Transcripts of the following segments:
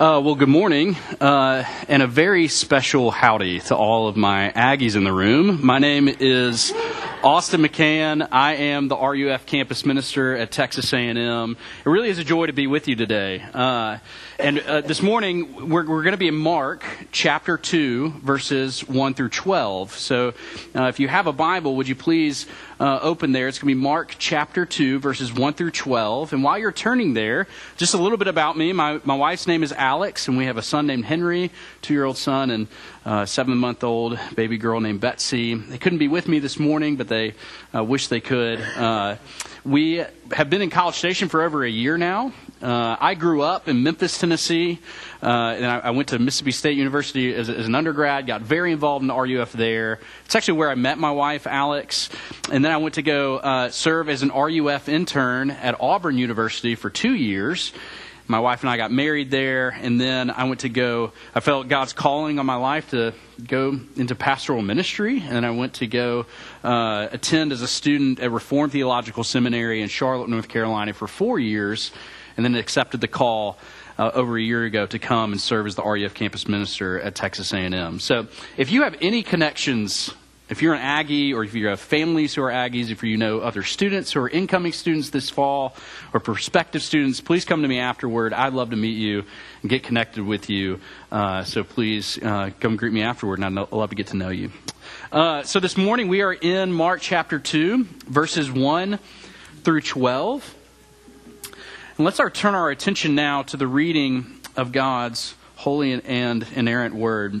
Uh, well, good morning, uh, and a very special howdy to all of my Aggies in the room. My name is Austin McCann. I am the RUF campus minister at Texas A&M. It really is a joy to be with you today. Uh, and uh, this morning, we're, we're going to be in Mark chapter 2, verses 1 through 12. So uh, if you have a Bible, would you please uh, open there? It's going to be Mark chapter 2, verses 1 through 12. And while you're turning there, just a little bit about me. My, my wife's name is Alex, and we have a son named Henry, two year old son, and uh, seven month old baby girl named Betsy. They couldn't be with me this morning, but they uh, wish they could. Uh, we have been in College Station for over a year now. Uh, I grew up in Memphis, Tennessee, uh, and I, I, went to Mississippi State University as, as, an undergrad. Got very involved in the RUF there. It's actually where I met my wife, Alex, and then I went to go uh, serve as an RUF intern at Auburn University for two years my wife and I got married there, and then I went to go. I felt God's calling on my life to go into pastoral ministry, and I went to go uh, attend as a student at Reformed Theological Seminary in Charlotte, North Carolina, for four years, and then accepted the call. Uh, over a year ago to come and serve as the RUF campus minister at Texas A&M. So, if you have any connections if you're an Aggie or if you have families who are Aggies, if you know other students who are incoming students this fall or prospective students, please come to me afterward. I'd love to meet you and get connected with you. Uh, so please uh, come greet me afterward, and I'd love to get to know you. Uh, so this morning we are in Mark chapter 2, verses 1 through 12. And let's our, turn our attention now to the reading of God's holy and inerrant word.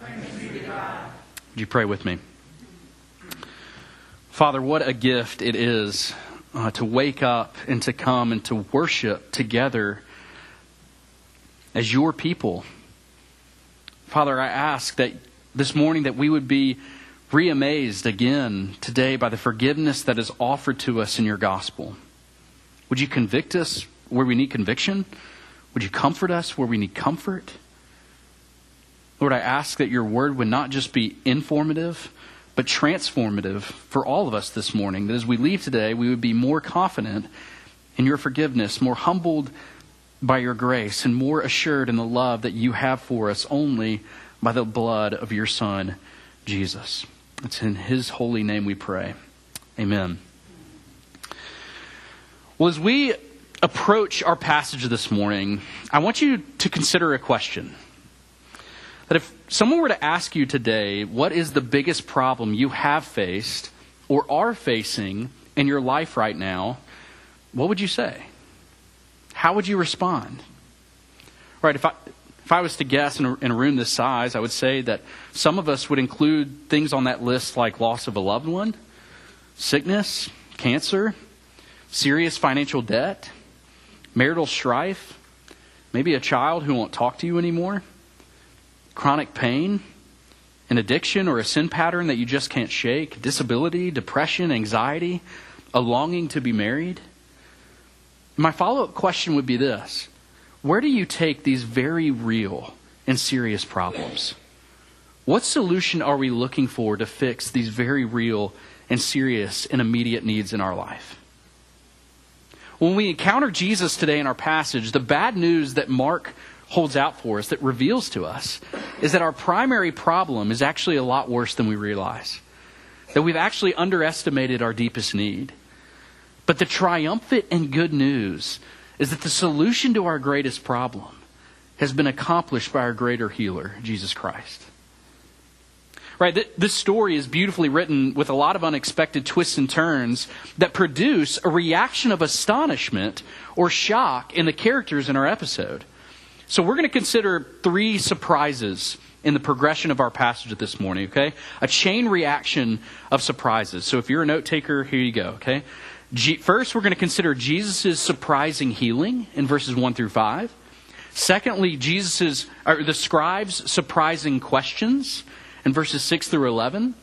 Would you pray with me? Father, what a gift it is uh, to wake up and to come and to worship together as your people. Father, I ask that this morning that we would be reamazed again today by the forgiveness that is offered to us in your gospel. Would you convict us where we need conviction? Would you comfort us where we need comfort? Lord, I ask that your word would not just be informative, but transformative for all of us this morning. That as we leave today, we would be more confident in your forgiveness, more humbled by your grace, and more assured in the love that you have for us only by the blood of your Son, Jesus. It's in his holy name we pray. Amen. Well, as we approach our passage this morning, I want you to consider a question that if someone were to ask you today, what is the biggest problem you have faced or are facing in your life right now, what would you say? How would you respond? Right, if I, if I was to guess in a, in a room this size, I would say that some of us would include things on that list like loss of a loved one, sickness, cancer, serious financial debt, marital strife, maybe a child who won't talk to you anymore chronic pain, an addiction or a sin pattern that you just can't shake, disability, depression, anxiety, a longing to be married? My follow up question would be this Where do you take these very real and serious problems? What solution are we looking for to fix these very real and serious and immediate needs in our life? When we encounter Jesus today in our passage, the bad news that Mark holds out for us, that reveals to us, is that our primary problem is actually a lot worse than we realize. That we've actually underestimated our deepest need. But the triumphant and good news is that the solution to our greatest problem has been accomplished by our greater healer, Jesus Christ. Right? This story is beautifully written with a lot of unexpected twists and turns that produce a reaction of astonishment or shock in the characters in our episode. So we're going to consider three surprises in the progression of our passage this morning, okay? A chain reaction of surprises. So if you're a note taker, here you go, okay? First, we're going to consider Jesus' surprising healing in verses 1 through 5. Secondly, Jesus's, or the scribes' surprising questions in verses 6 through 11.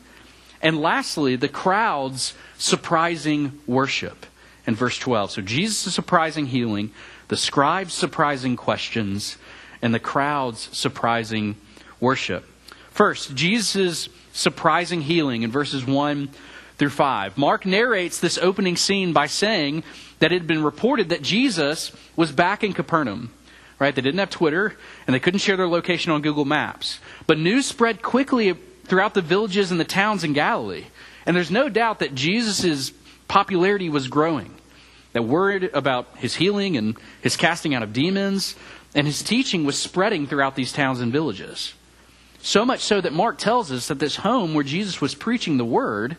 And lastly, the crowd's surprising worship in verse 12. So Jesus' surprising healing, the scribes' surprising questions, and the crowd's surprising worship. First, Jesus' surprising healing in verses 1 through 5. Mark narrates this opening scene by saying that it had been reported that Jesus was back in Capernaum right? They didn't have Twitter, and they couldn't share their location on Google Maps. But news spread quickly throughout the villages and the towns in Galilee. And there's no doubt that Jesus' popularity was growing. That word about his healing and his casting out of demons and his teaching was spreading throughout these towns and villages. So much so that Mark tells us that this home where Jesus was preaching the word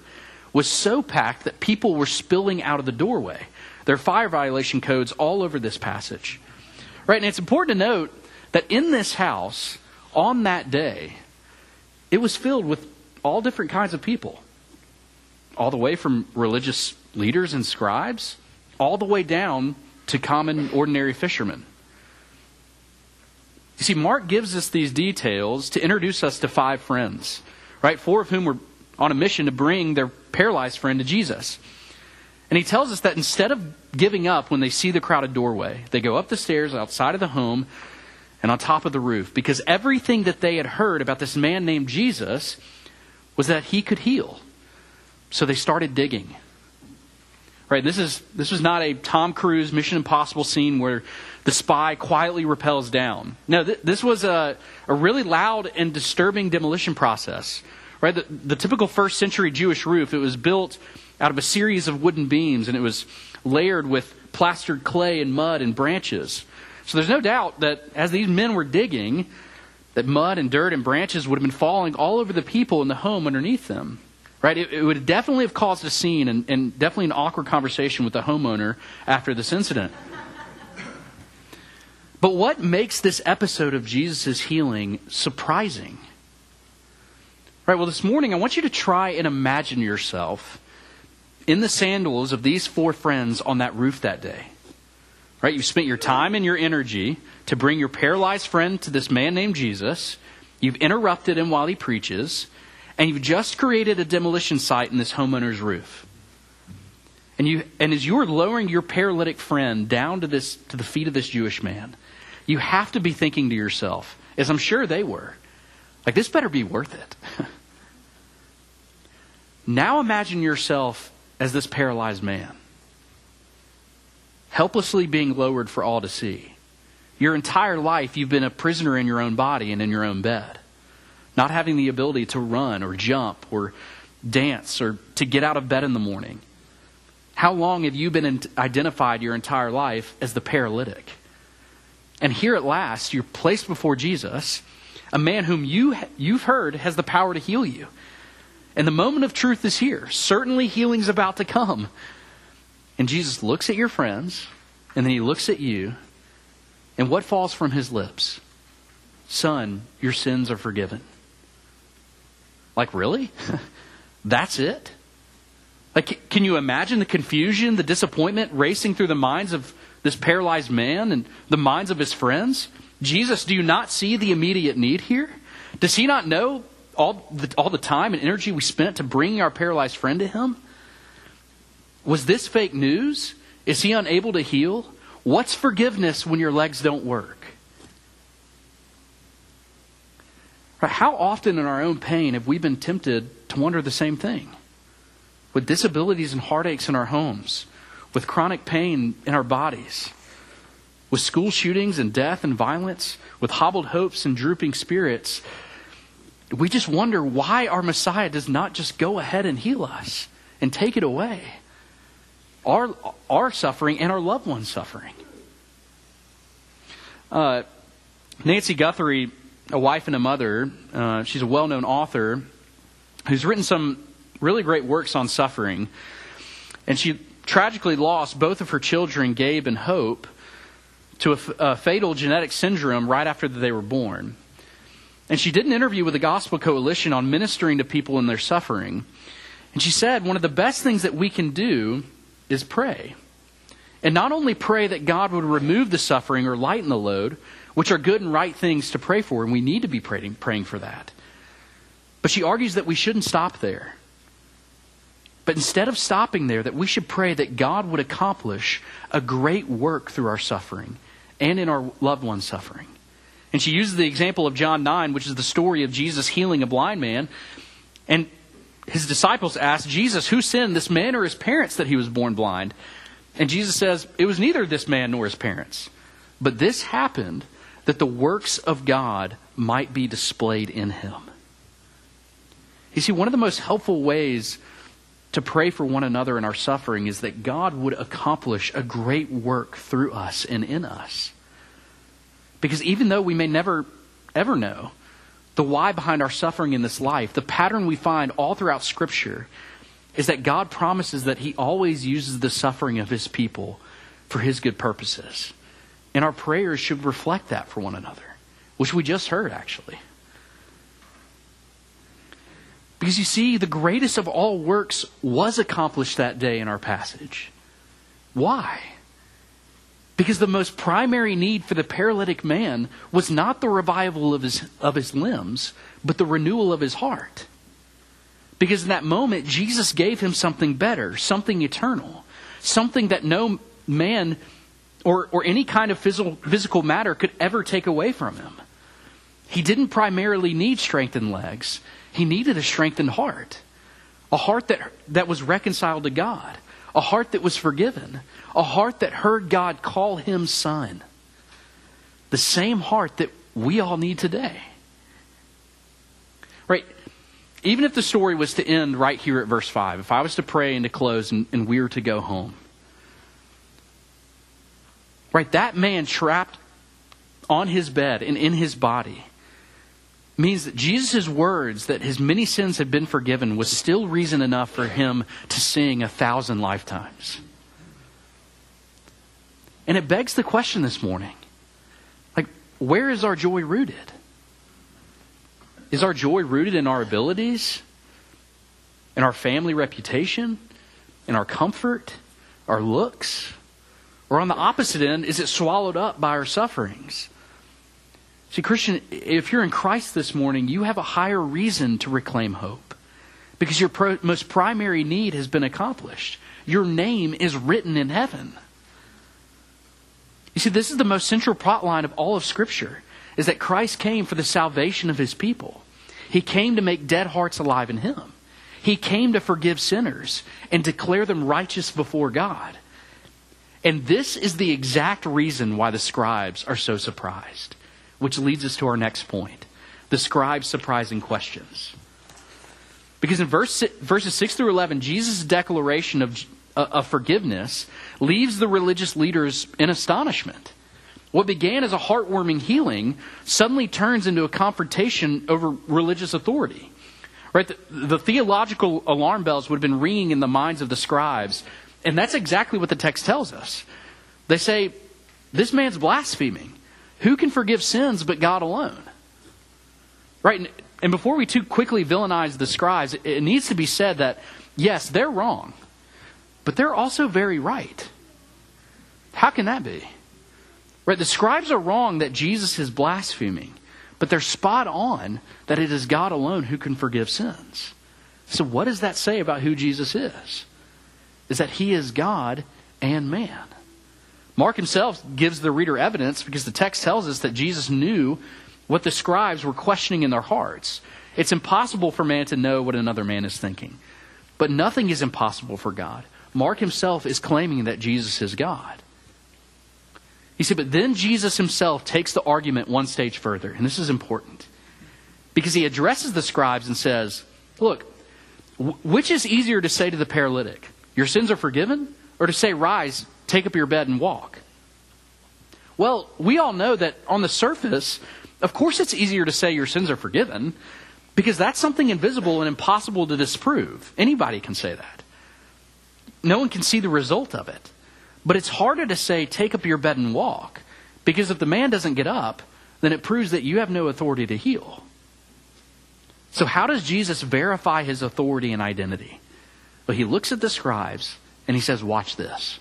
was so packed that people were spilling out of the doorway. There are fire violation codes all over this passage. Right? And it's important to note that in this house, on that day, it was filled with all different kinds of people. All the way from religious leaders and scribes, all the way down to common, ordinary fishermen. You see, Mark gives us these details to introduce us to five friends, right? Four of whom were on a mission to bring their paralyzed friend to Jesus. And he tells us that instead of giving up when they see the crowded doorway, they go up the stairs outside of the home and on top of the roof because everything that they had heard about this man named Jesus was that he could heal. So they started digging. Right, this is this was not a Tom Cruise Mission Impossible scene where the spy quietly repels down. No, th- this was a, a really loud and disturbing demolition process. Right, the, the typical first century Jewish roof, it was built out of a series of wooden beams, and it was layered with plastered clay and mud and branches. So there's no doubt that as these men were digging, that mud and dirt and branches would have been falling all over the people in the home underneath them. Right? It, it would definitely have caused a scene and, and definitely an awkward conversation with the homeowner after this incident. But what makes this episode of Jesus' healing surprising? Right, well, this morning I want you to try and imagine yourself in the sandals of these four friends on that roof that day. Right? You've spent your time and your energy to bring your paralyzed friend to this man named Jesus. You've interrupted him while he preaches. And you've just created a demolition site in this homeowner's roof. And, you, and as you're lowering your paralytic friend down to, this, to the feet of this Jewish man, you have to be thinking to yourself, as I'm sure they were, like, this better be worth it. now imagine yourself as this paralyzed man, helplessly being lowered for all to see. Your entire life, you've been a prisoner in your own body and in your own bed, not having the ability to run or jump or dance or to get out of bed in the morning. How long have you been identified your entire life as the paralytic? And here at last, you're placed before Jesus, a man whom you, you've heard has the power to heal you. And the moment of truth is here. Certainly healing's about to come. And Jesus looks at your friends, and then he looks at you, and what falls from his lips? Son, your sins are forgiven. Like, really? That's it? Like, can you imagine the confusion, the disappointment racing through the minds of this paralyzed man and the minds of his friends? Jesus, do you not see the immediate need here? Does he not know all the, all the time and energy we spent to bring our paralyzed friend to him? Was this fake news? Is he unable to heal? What's forgiveness when your legs don't work? How often in our own pain have we been tempted to wonder the same thing? With disabilities and heartaches in our homes, with chronic pain in our bodies, with school shootings and death and violence, with hobbled hopes and drooping spirits, we just wonder why our Messiah does not just go ahead and heal us and take it away. Our, our suffering and our loved ones' suffering. Uh, Nancy Guthrie, a wife and a mother, uh, she's a well known author who's written some really great works on suffering. And she tragically lost both of her children, Gabe and Hope, to a, a fatal genetic syndrome right after they were born. And she did an interview with the Gospel Coalition on ministering to people in their suffering. And she said, one of the best things that we can do is pray. And not only pray that God would remove the suffering or lighten the load, which are good and right things to pray for, and we need to be praying, praying for that. But she argues that we shouldn't stop there. But instead of stopping there, that we should pray that God would accomplish a great work through our suffering and in our loved one's suffering. And she uses the example of John 9, which is the story of Jesus healing a blind man. And his disciples ask Jesus, Who sinned, this man or his parents, that he was born blind? And Jesus says, It was neither this man nor his parents. But this happened that the works of God might be displayed in him. You see, one of the most helpful ways to pray for one another in our suffering is that God would accomplish a great work through us and in us. Because even though we may never, ever know the why behind our suffering in this life, the pattern we find all throughout Scripture is that God promises that He always uses the suffering of His people for His good purposes. And our prayers should reflect that for one another, which we just heard, actually. Because you see, the greatest of all works was accomplished that day in our passage. Why? Because the most primary need for the paralytic man was not the revival of his, of his limbs, but the renewal of his heart. Because in that moment, Jesus gave him something better, something eternal, something that no man or, or any kind of physical, physical matter could ever take away from him. He didn't primarily need strengthened legs, he needed a strengthened heart. A heart that, that was reconciled to God, a heart that was forgiven, a heart that heard God call him son. The same heart that we all need today. Right? Even if the story was to end right here at verse 5, if I was to pray and to close and, and we were to go home, right, that man trapped on his bed and in his body means that Jesus' words that his many sins had been forgiven was still reason enough for him to sing a thousand lifetimes. And it begs the question this morning like, where is our joy rooted? Is our joy rooted in our abilities, in our family reputation, in our comfort, our looks? Or on the opposite end, is it swallowed up by our sufferings? See, Christian, if you're in Christ this morning, you have a higher reason to reclaim hope because your pro- most primary need has been accomplished. Your name is written in heaven. You see, this is the most central plot line of all of Scripture, is that Christ came for the salvation of his people. He came to make dead hearts alive in him. He came to forgive sinners and declare them righteous before God. And this is the exact reason why the scribes are so surprised, which leads us to our next point the scribes' surprising questions. Because in verse, verses 6 through 11, Jesus' declaration of uh, of forgiveness leaves the religious leaders in astonishment. What began as a heartwarming healing suddenly turns into a confrontation over religious authority. Right? The, the, theological alarm bells would have been ringing in the minds of the scribes, and that's exactly what the text tells us. They say, This man's blaspheming. Who can forgive sins but God alone? Right? And, before we too quickly villainize the scribes, it needs to be said that, yes, they're wrong but they're also very right. How can that be? Right? The scribes are wrong that Jesus is blaspheming, but they're spot on that it is God alone who can forgive sins. So, what does that say about who Jesus is? Is that he is God and man. Mark himself gives the reader evidence because the text tells us that Jesus knew what the scribes were questioning in their hearts. It's impossible for man to know what another man is thinking. But nothing is impossible for God. Mark himself is claiming that Jesus is God. You see, but then Jesus himself takes the argument one stage further, and this is important. Because he addresses the scribes and says, Look, which is easier to say to the paralytic, Your sins are forgiven? Or to say, Rise, take up your bed, and walk? Well, we all know that on the surface, of course it's easier to say your sins are forgiven because that's something invisible and impossible to disprove. Anybody can say that. No one can see the result of it. But it's harder to say, take up your bed and walk, because if the man doesn't get up, then it proves that you have no authority to heal. So, how does Jesus verify his authority and identity? Well, he looks at the scribes and he says, Watch this.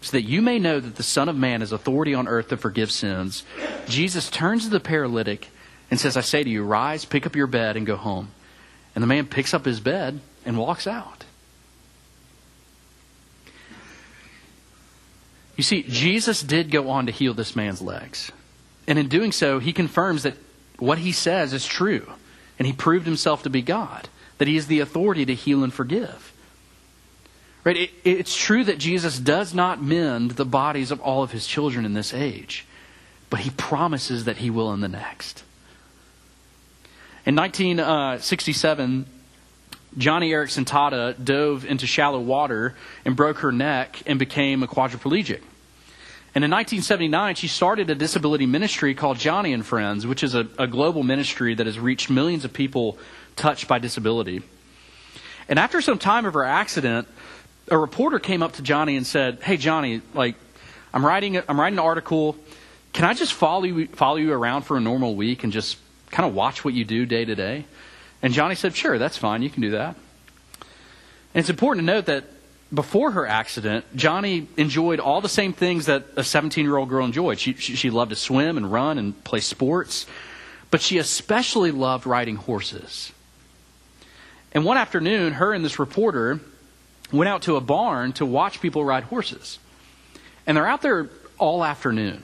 So that you may know that the Son of Man has authority on earth to forgive sins, Jesus turns to the paralytic and says, I say to you, rise, pick up your bed, and go home. And the man picks up his bed and walks out. You see, Jesus did go on to heal this man's legs. And in doing so, he confirms that what he says is true. And he proved himself to be God, that he has the authority to heal and forgive. Right? It, it's true that Jesus does not mend the bodies of all of his children in this age, but he promises that he will in the next. In 1967, Joni Eareckson Tada dove into shallow water and broke her neck and became a quadriplegic. And in 1979, she started a disability ministry called Joni and Friends, which is a, a, global ministry that has reached millions of people touched by disability. And after some time of her accident, a reporter came up to Joni and said, "Hey, Joni, like, I'm writing, I'm writing an article. Can I just follow you, follow you around for a normal week and just kind of watch what you do day to day?" And Joni said, Sure, that's fine. You can do that. And it's important to note that before her accident, Joni enjoyed all the same things that a 17 year old girl enjoyed. She, she, she, loved to swim and run and play sports, but she especially loved riding horses. And one afternoon, her and this reporter went out to a barn to watch people ride horses. And they're out there all afternoon,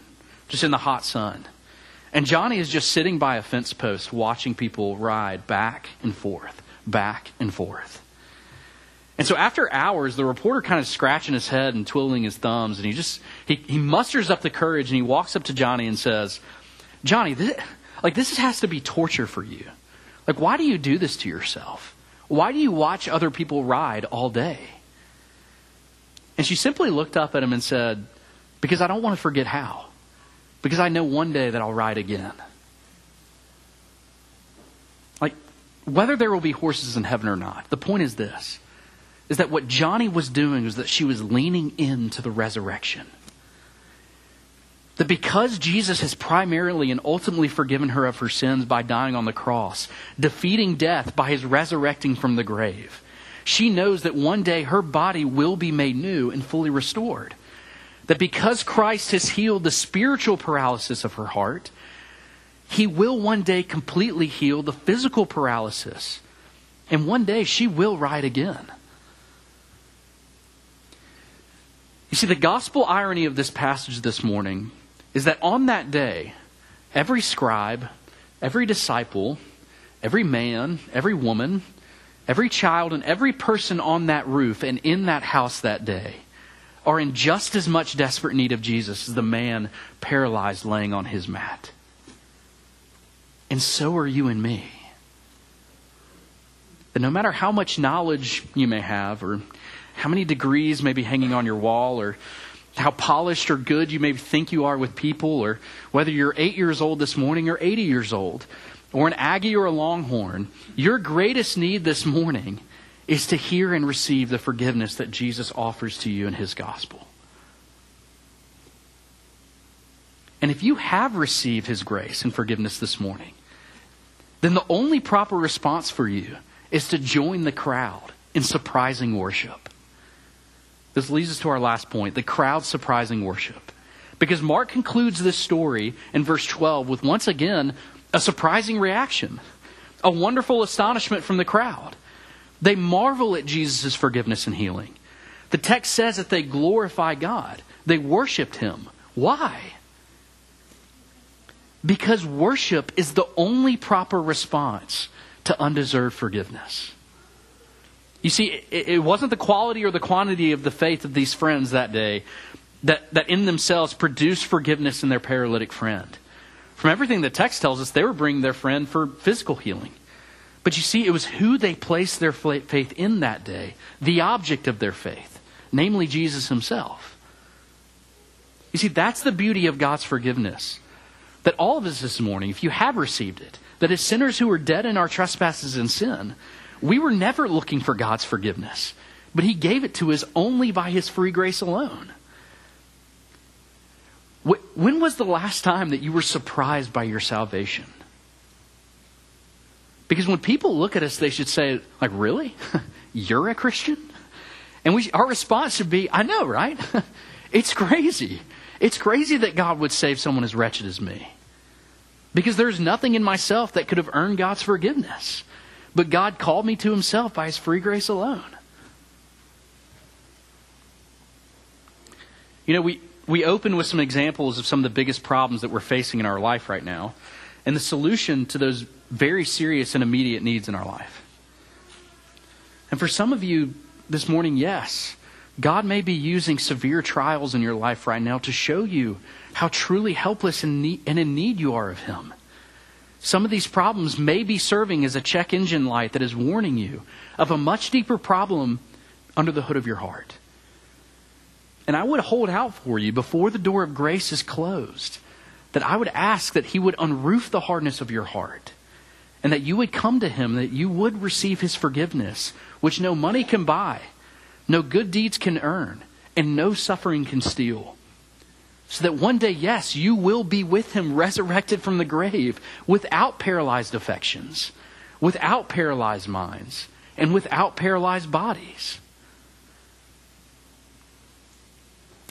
just in the hot sun. And Joni is just sitting by a fence post watching people ride back and forth, back and forth. And so after hours, the reporter kind of scratching his head and twiddling his thumbs, and he just he, he musters up the courage and he walks up to Joni and says, Joni, this, like this has to be torture for you. Like, why do you do this to yourself? Why do you watch other people ride all day? And she simply looked up at him and said, Because I don't want to forget how because I know one day that I'll ride again. Like, whether there will be horses in heaven or not, the point is this is that what Joni was doing was that she was leaning into the resurrection. That because Jesus has primarily and ultimately forgiven her of her sins by dying on the cross, defeating death by his resurrecting from the grave, she knows that one day her body will be made new and fully restored that because Christ has healed the spiritual paralysis of her heart, he will one day completely heal the physical paralysis. And one day she will ride again. You see, the gospel irony of this passage this morning is that on that day, every scribe, every disciple, every man, every woman, every child, and every person on that roof and in that house that day are in just as much desperate need of Jesus as the man paralyzed laying on his mat. And so are you and me. That no matter how much knowledge you may have, or how many degrees may be hanging on your wall, or how polished or good you may think you are with people, or whether you're eight years old this morning or 80 years old, or an Aggie or a Longhorn, your greatest need this morning is to hear and receive the forgiveness that Jesus offers to you in his gospel. And if you have received his grace and forgiveness this morning, then the only proper response for you is to join the crowd in surprising worship. This leads us to our last point the crowd surprising worship. Because Mark concludes this story in verse 12 with once again a surprising reaction, a wonderful astonishment from the crowd. They marvel at Jesus' forgiveness and healing. The text says that they glorify God, they worshiped Him. Why? Because worship is the only proper response to undeserved forgiveness. You see, it wasn't the quality or the quantity of the faith of these friends that day that, that in themselves produced forgiveness in their paralytic friend. From everything the text tells us, they were bringing their friend for physical healing. But you see, it was who they placed their faith in that day, the object of their faith, namely Jesus himself. You see, that's the beauty of God's forgiveness. That all of us this morning, if you have received it, that as sinners who are dead in our trespasses and sin, we were never looking for God's forgiveness, but He gave it to us only by His free grace alone. When was the last time that you were surprised by your salvation? Because when people look at us, they should say, like, really? You're a Christian? And we, our response should be, I know, right? it's crazy. It's crazy that God would save someone as wretched as me. Because there's nothing in myself that could have earned God's forgiveness. But God called me to himself by his free grace alone. You know, we, we open with some examples of some of the biggest problems that we're facing in our life right now and the solution to those very serious and immediate needs in our life. And for some of you this morning, yes, God may be using severe trials in your life right now to show you how truly helpless and, in need you are of Him. Some of these problems may be serving as a check engine light that is warning you of a much deeper problem under the hood of your heart. And I would hold out for you before the door of grace is closed, that I would ask that He would unroof the hardness of your heart, and that you would come to Him, that you would receive His forgiveness, which no money can buy, no good deeds can earn, and no suffering can steal. So that one day, yes, you will be with him resurrected from the grave without paralyzed affections, without paralyzed minds, and without paralyzed bodies.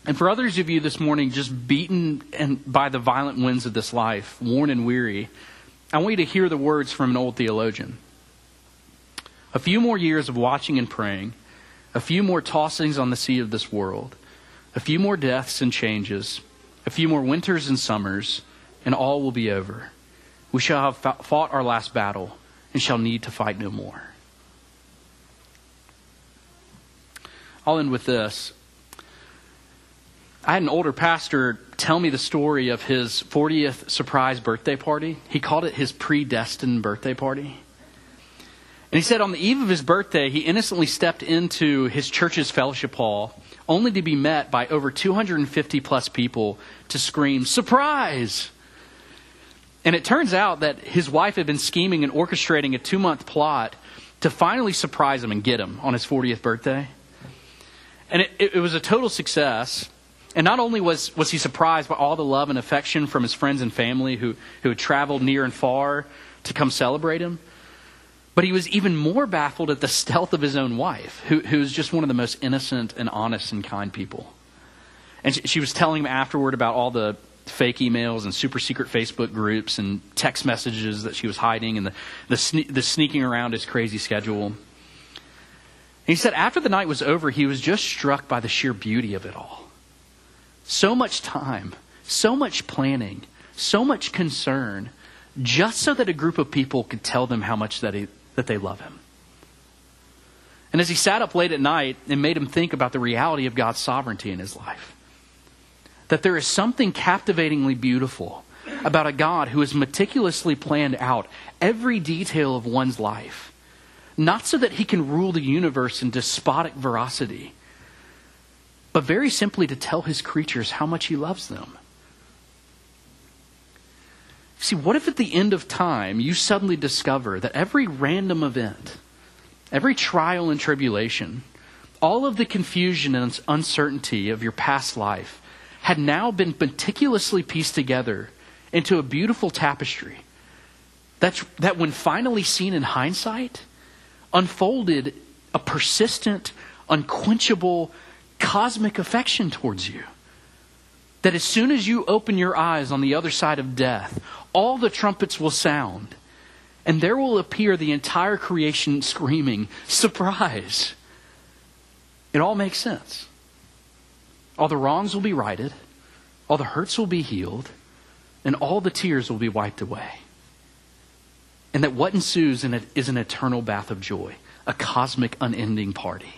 And for others of you this morning, just beaten and by the violent winds of this life, worn and weary, I want you to hear the words from an old theologian. A few more years of watching and praying, a few more tossings on the sea of this world, a few more deaths and changes, a few more winters and summers, and all will be over. We shall have fought our last battle and shall need to fight no more. I'll end with this. I had an older pastor tell me the story of his 40th surprise birthday party. He called it his predestined birthday party. And he said on the eve of his birthday, he innocently stepped into his church's fellowship hall only to be met by over 250 plus people to scream, Surprise! And it turns out that his wife had been scheming and orchestrating a two month plot to finally surprise him and get him on his 40th birthday. And it, it, was a total success. And not only was, was he surprised by all the love and affection from his friends and family who, who had traveled near and far to come celebrate him, but he was even more baffled at the stealth of his own wife, who, who was just one of the most innocent and honest and kind people. And she, she was telling him afterward about all the fake emails and super secret Facebook groups and text messages that she was hiding and the, the, sne- the sneaking around his crazy schedule. He said after the night was over, he was just struck by the sheer beauty of it all. So much time, so much planning, so much concern, just so that a group of people could tell them how much that he, that they love him. And as he sat up late at night, it made him think about the reality of God's sovereignty in his life. That there is something captivatingly beautiful about a God who has meticulously planned out every detail of one's life, not so that he can rule the universe in despotic veracity, but very simply to tell his creatures how much he loves them. See, what if at the end of time you suddenly discover that every random event, every trial and tribulation, all of the confusion and uncertainty of your past life had now been meticulously pieced together into a beautiful tapestry that's, that, when finally seen in hindsight, unfolded a persistent, unquenchable, cosmic affection towards you. That as soon as you open your eyes on the other side of death, all the trumpets will sound, and there will appear the entire creation screaming, Surprise! It all makes sense. All the wrongs will be righted, all the hurts will be healed, and all the tears will be wiped away. And that what ensues is an eternal bath of joy, a cosmic, unending party.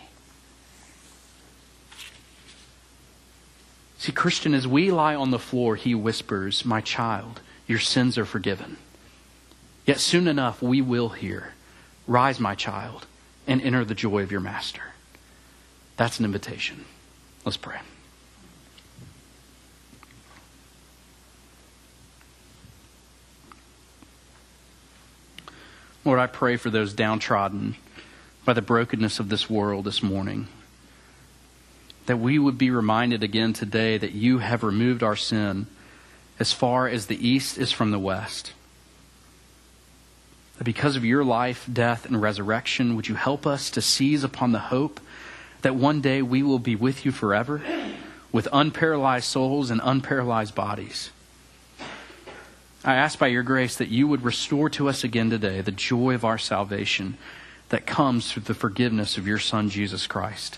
See, Christian, as we lie on the floor, he whispers, My child, your sins are forgiven. Yet soon enough we will hear, Rise, my child, and enter the joy of your master. That's an invitation. Let's pray. Lord, I pray for those downtrodden by the brokenness of this world this morning. That we would be reminded again today that you have removed our sin as far as the east is from the west. That because of your life, death, and resurrection, would you help us to seize upon the hope that one day we will be with you forever with unparalyzed souls and unparalyzed bodies? I ask by your grace that you would restore to us again today the joy of our salvation that comes through the forgiveness of your Son, Jesus Christ.